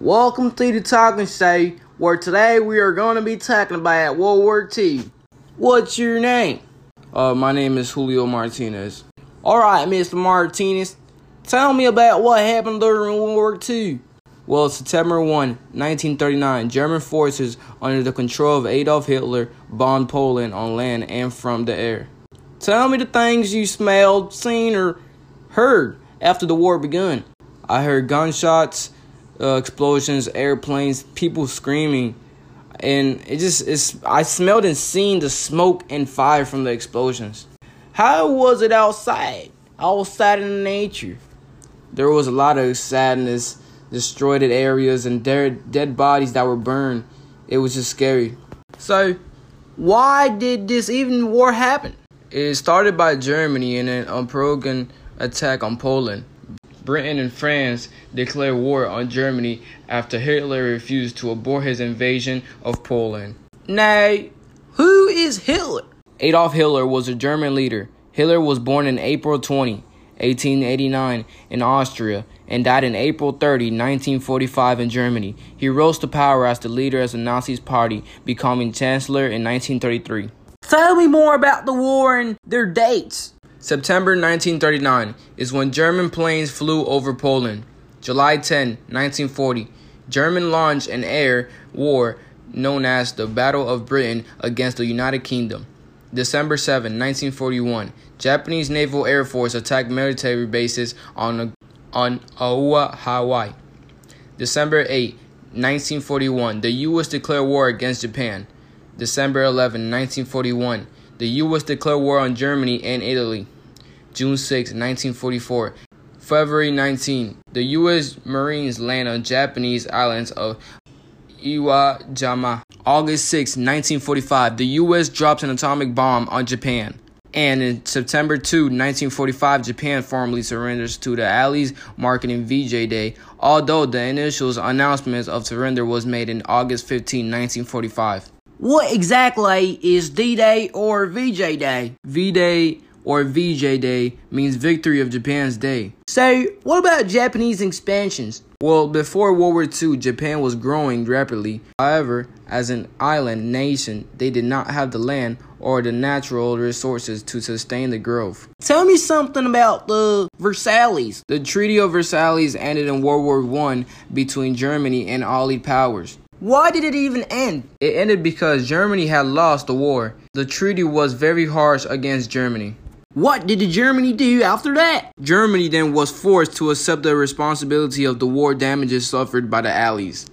Welcome to the Talking Show, where today we are going to be talking about World War II. What's your name? Uh, my name is Julio Martinez. All right, Mr. Martinez, tell me about what happened during World War II. Well, September 1, 1939, German forces under the control of Adolf Hitler bombed Poland on land and from the air. Tell me the things you smelled, seen, or heard after the war begun. I heard gunshots, uh, explosions, airplanes, people screaming, and it just it's. I smelled and seen the smoke and fire from the explosions. How was it outside? Outside in nature. There was a lot of sadness destroyed areas and dead, dead bodies that were burned. It was just scary. So, why did this even war happen? It started by Germany in an unproven attack on Poland. Britain and France declared war on Germany after Hitler refused to abort his invasion of Poland. Nay, who is Hitler? Adolf Hitler was a German leader. Hitler was born in April 20, 1889, in Austria and died in April 30, 1945, in Germany. He rose to power as the leader of the Nazi Party, becoming Chancellor in 1933. Tell me more about the war and their dates. September 1939 is when German planes flew over Poland. July 10, 1940, German launched an air war known as the Battle of Britain against the United Kingdom. December 7, 1941, Japanese Naval Air Force attacked military bases on on Oahu, Hawaii. December 8, 1941, the U.S. declared war against Japan. December 11, 1941, the U.S. declared war on Germany and Italy. June 6, 1944. February 19, the U.S. Marines land on Japanese islands of Iwo Jima. August 6, 1945, the U.S. drops an atomic bomb on Japan and in September 2, 1945, Japan formally surrenders to the Allies, marking VJ Day, although the initial announcement of surrender was made in August 15, 1945. What exactly is D-Day or VJ Day? V-Day or VJ Day means Victory of Japan's Day. So, what about Japanese expansions? Well, before World War II, Japan was growing rapidly. However, as an island nation, they did not have the land or the natural resources to sustain the growth. Tell me something about the Versailles. The Treaty of Versailles ended in World War I between Germany and Allied powers. Why did it even end? It ended because Germany had lost the war. The treaty was very harsh against Germany. What did Germany do after that? Germany then was forced to accept the responsibility of the war damages suffered by the Allies.